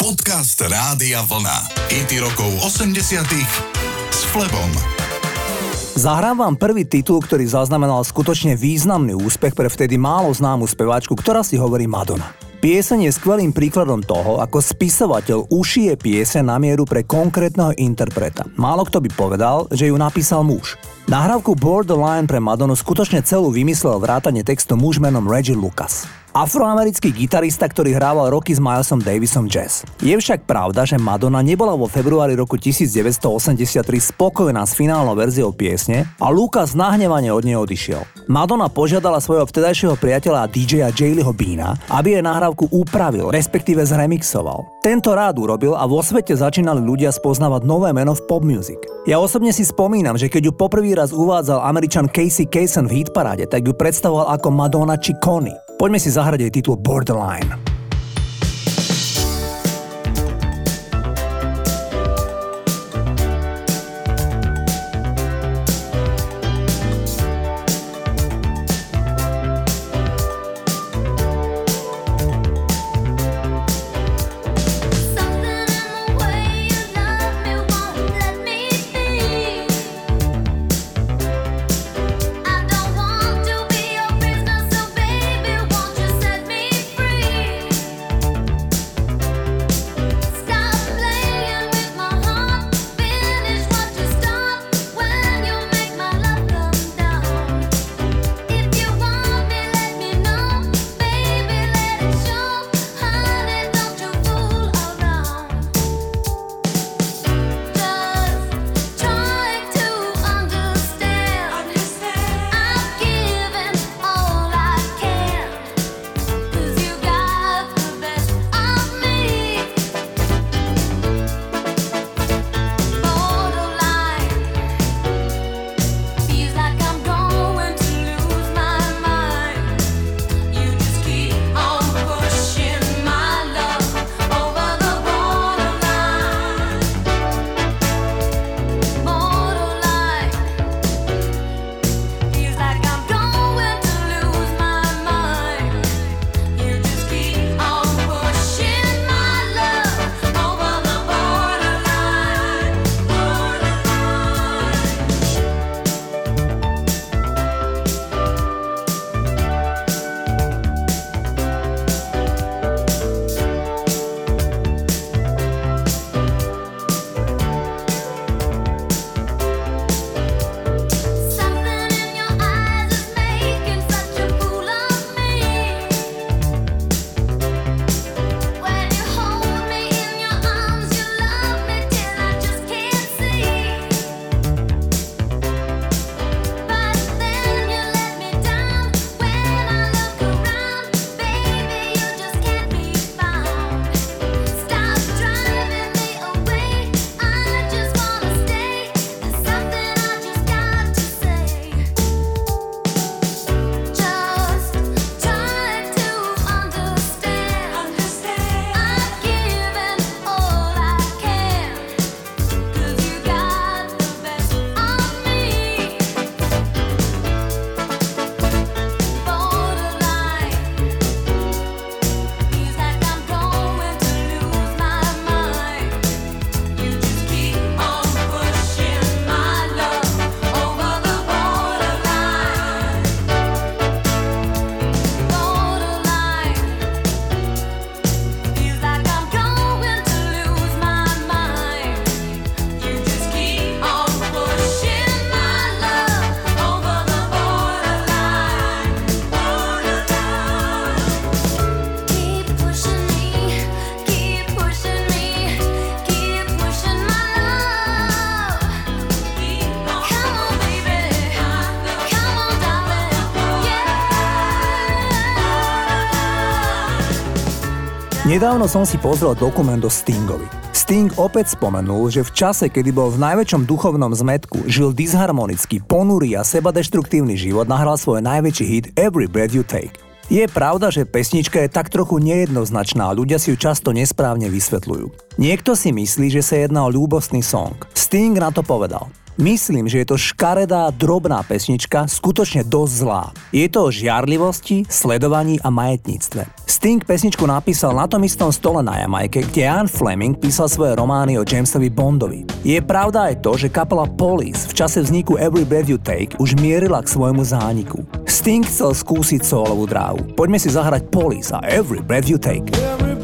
Podcast Rádia Vlna. IT rokov 80 s Flebom. Zahrám vám prvý titul, ktorý zaznamenal skutočne významný úspech pre vtedy málo známu speváčku, ktorá si hovorí Madonna. Pieseň je skvelým príkladom toho, ako spisovateľ ušije piese na mieru pre konkrétneho interpreta. Málo kto by povedal, že ju napísal muž. Nahrávku Borderline pre Madonu skutočne celú vymyslel vrátane textu muž menom Reggie Lucas. Afroamerický gitarista, ktorý hrával roky s Milesom Davisom jazz. Je však pravda, že Madonna nebola vo februári roku 1983 spokojná s finálnou verziou piesne a Lucas nahnevane od nej odišiel. Madonna požiadala svojho vtedajšieho priateľa a DJ-a Jayleeho Beana, aby jej nahrávku upravil, respektíve zremixoval. Tento rád urobil a vo svete začínali ľudia spoznávať nové meno v pop music. Ja osobne si spomínam, že keď ju poprvý raz uvádzal američan Casey Kasem v hitparáde, tak ju predstavoval ako Madonna či Connie. Poďme si zahrať jej titul Borderline. Nedávno som si pozrel dokument o Stingovi. Sting opäť spomenul, že v čase, kedy bol v najväčšom duchovnom zmetku, žil disharmonicky, ponurý a sebadeštruktívny život, nahral svoj najväčší hit Every Breath You Take. Je pravda, že pesnička je tak trochu nejednoznačná a ľudia si ju často nesprávne vysvetľujú. Niekto si myslí, že sa jedná o ľúbostný song. Sting na to povedal. Myslím, že je to škaredá, drobná pesnička, skutočne dosť zlá. Je to o žiarlivosti, sledovaní a majetníctve. Sting pesničku napísal na tom istom stole na Jamajke, kde Ian Fleming písal svoje romány o Jamesovi Bondovi. Je pravda aj to, že kapela Police v čase vzniku Every Breath You Take už mierila k svojmu zániku. Sting chcel skúsiť solovú dráhu. Poďme si zahrať Police a Every Breath You Take. Every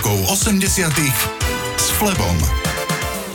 rokov 80 s Flebom.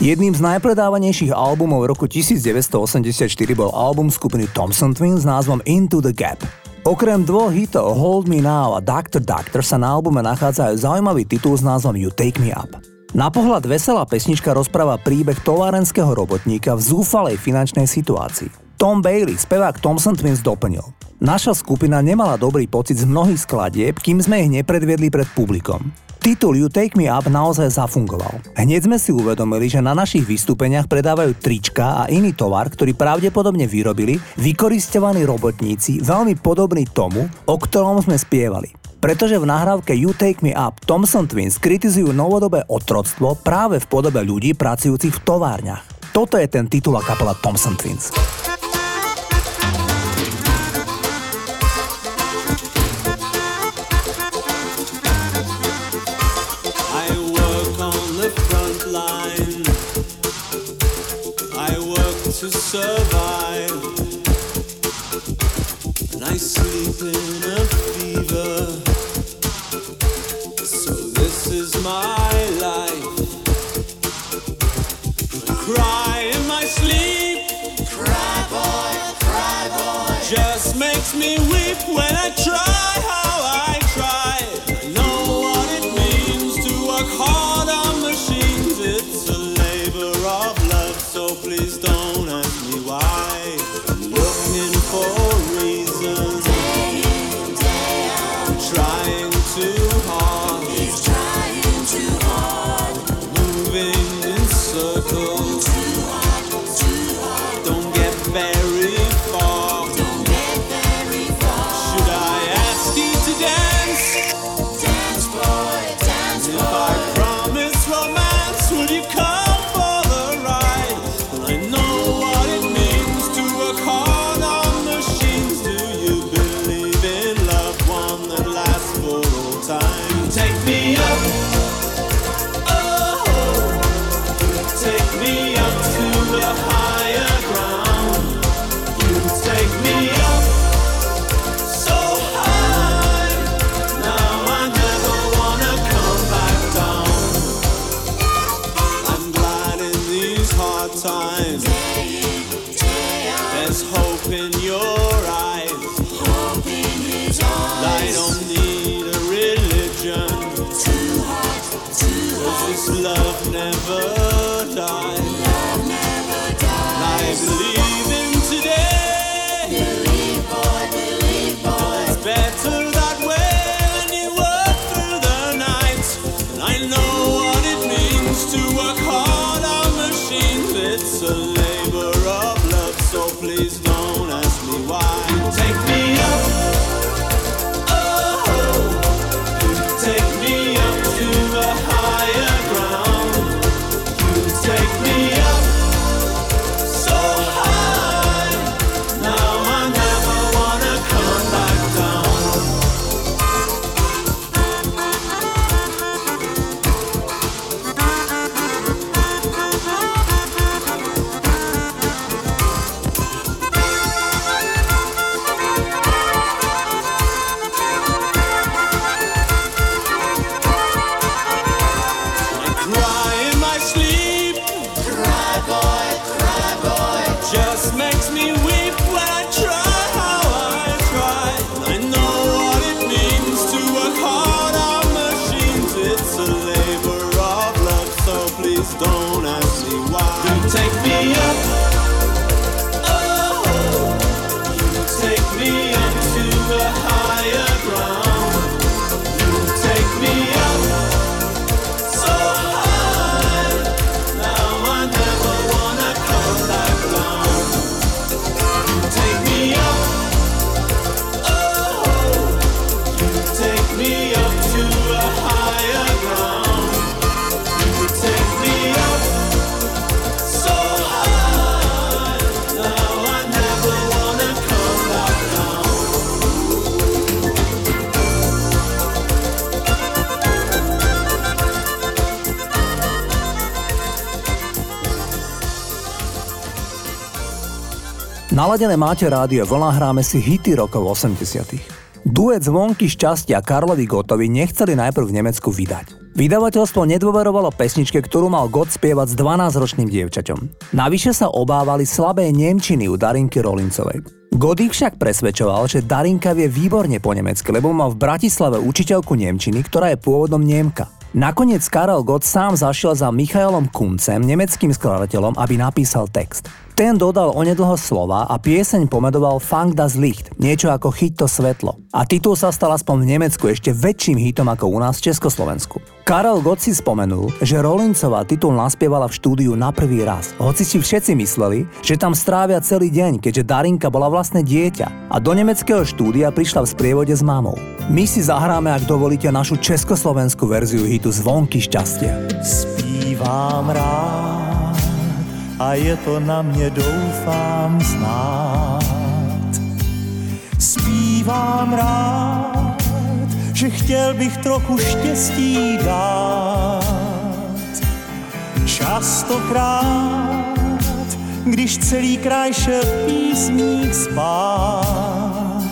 Jedným z najpredávanejších albumov roku 1984 bol album skupiny Thompson Twins s názvom Into the Gap. Okrem dvoch hitov Hold Me Now a Doctor Doctor sa na albume aj zaujímavý titul s názvom You Take Me Up. Na pohľad veselá pesnička rozpráva príbeh továrenského robotníka v zúfalej finančnej situácii. Tom Bailey, spevák Thompson Twins, doplnil. Naša skupina nemala dobrý pocit z mnohých skladieb, kým sme ich nepredviedli pred publikom. Titul You Take Me Up naozaj zafungoval. Hneď sme si uvedomili, že na našich vystúpeniach predávajú trička a iný tovar, ktorý pravdepodobne vyrobili vykoristovaní robotníci veľmi podobný tomu, o ktorom sme spievali. Pretože v nahrávke You Take Me Up Thompson Twins kritizujú novodobé otroctvo práve v podobe ľudí pracujúcich v továrniach. Toto je ten titul a kapela Thompson Twins. Survive. And I sleep in a fever. So this is my life. I cry in my sleep. Cry boy, cry boy. Just makes me weep when I try Naladené máte rádio Vlna, hráme si hity rokov 80 Duet Zvonky šťastia Karlovi Gotovi nechceli najprv v Nemecku vydať. Vydavateľstvo nedôverovalo pesničke, ktorú mal Gott spievať s 12-ročným dievčaťom. Navyše sa obávali slabé nemčiny u Darinky Rolincovej. God ich však presvedčoval, že Darinka vie výborne po nemecky, lebo mal v Bratislave učiteľku nemčiny, ktorá je pôvodom Nemka. Nakoniec Karel Gott sám zašiel za Michailom Kuncem, nemeckým skladateľom, aby napísal text. Ten dodal onedlho slova a pieseň pomedoval Fang das Licht, niečo ako Chyť to svetlo. A titul sa stal aspoň v Nemecku ešte väčším hitom ako u nás v Československu. Karel Gott si spomenul, že Rolincová titul naspievala v štúdiu na prvý raz, hoci si všetci mysleli, že tam strávia celý deň, keďže Darinka bola vlastne dieťa a do nemeckého štúdia prišla v sprievode s mamou. My si zahráme, ak dovolíte, našu československú verziu hitu Zvonky šťastia. Zpívám rád a je to na mě doufám znát. Zpívám rád, že chtěl bych trochu štěstí dát. Častokrát když celý kraj šel v písních spát.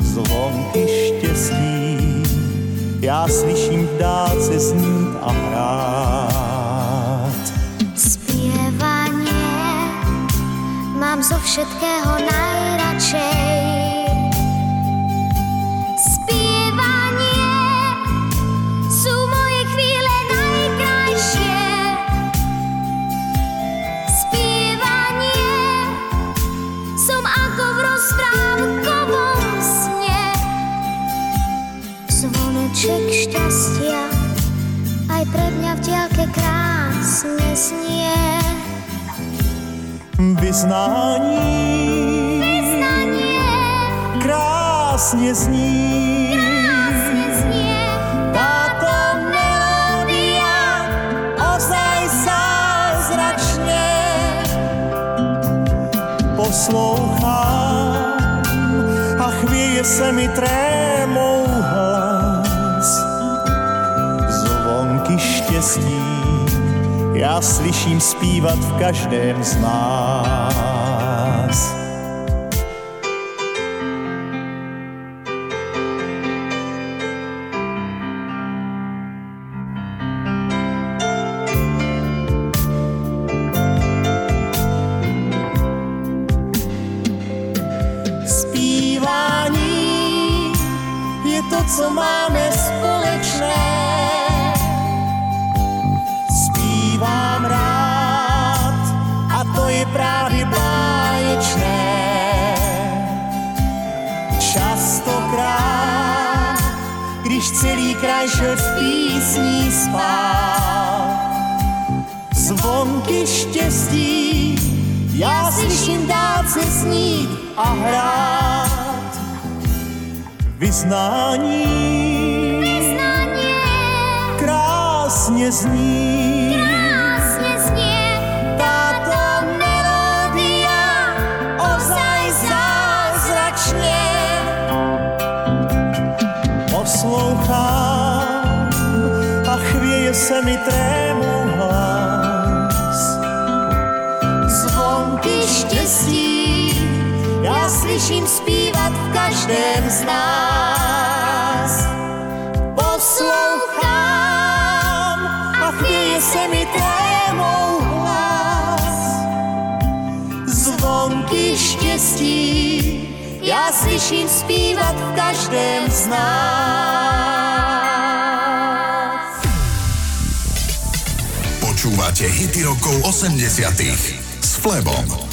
Zvonky štěstí, já slyším v dálce znít a hrát. Spievanie mám zo všetkého najradšej. Vyznání Vyznanie. Krásně zní. krásne znie. Táto melódia. Ozaj zázračne poslouchám a chvěje se mi trémou já slyším zpívat v každém z nás. Zpívání je to, co máme zvonky štěstí, já slyším dálce snít a hrát. Vyznání Vyznanie krásně zní. krásne znie. Táto melódia ozaj zázračne poslouchám a chvěje se mi trémou slyším zpívat v každém z nás. Poslouchám a chvěje se mi trémou hlas. Zvonky štěstí já slyším zpívat v každém z nás. Počúvate hity rokov 80 s Flebom.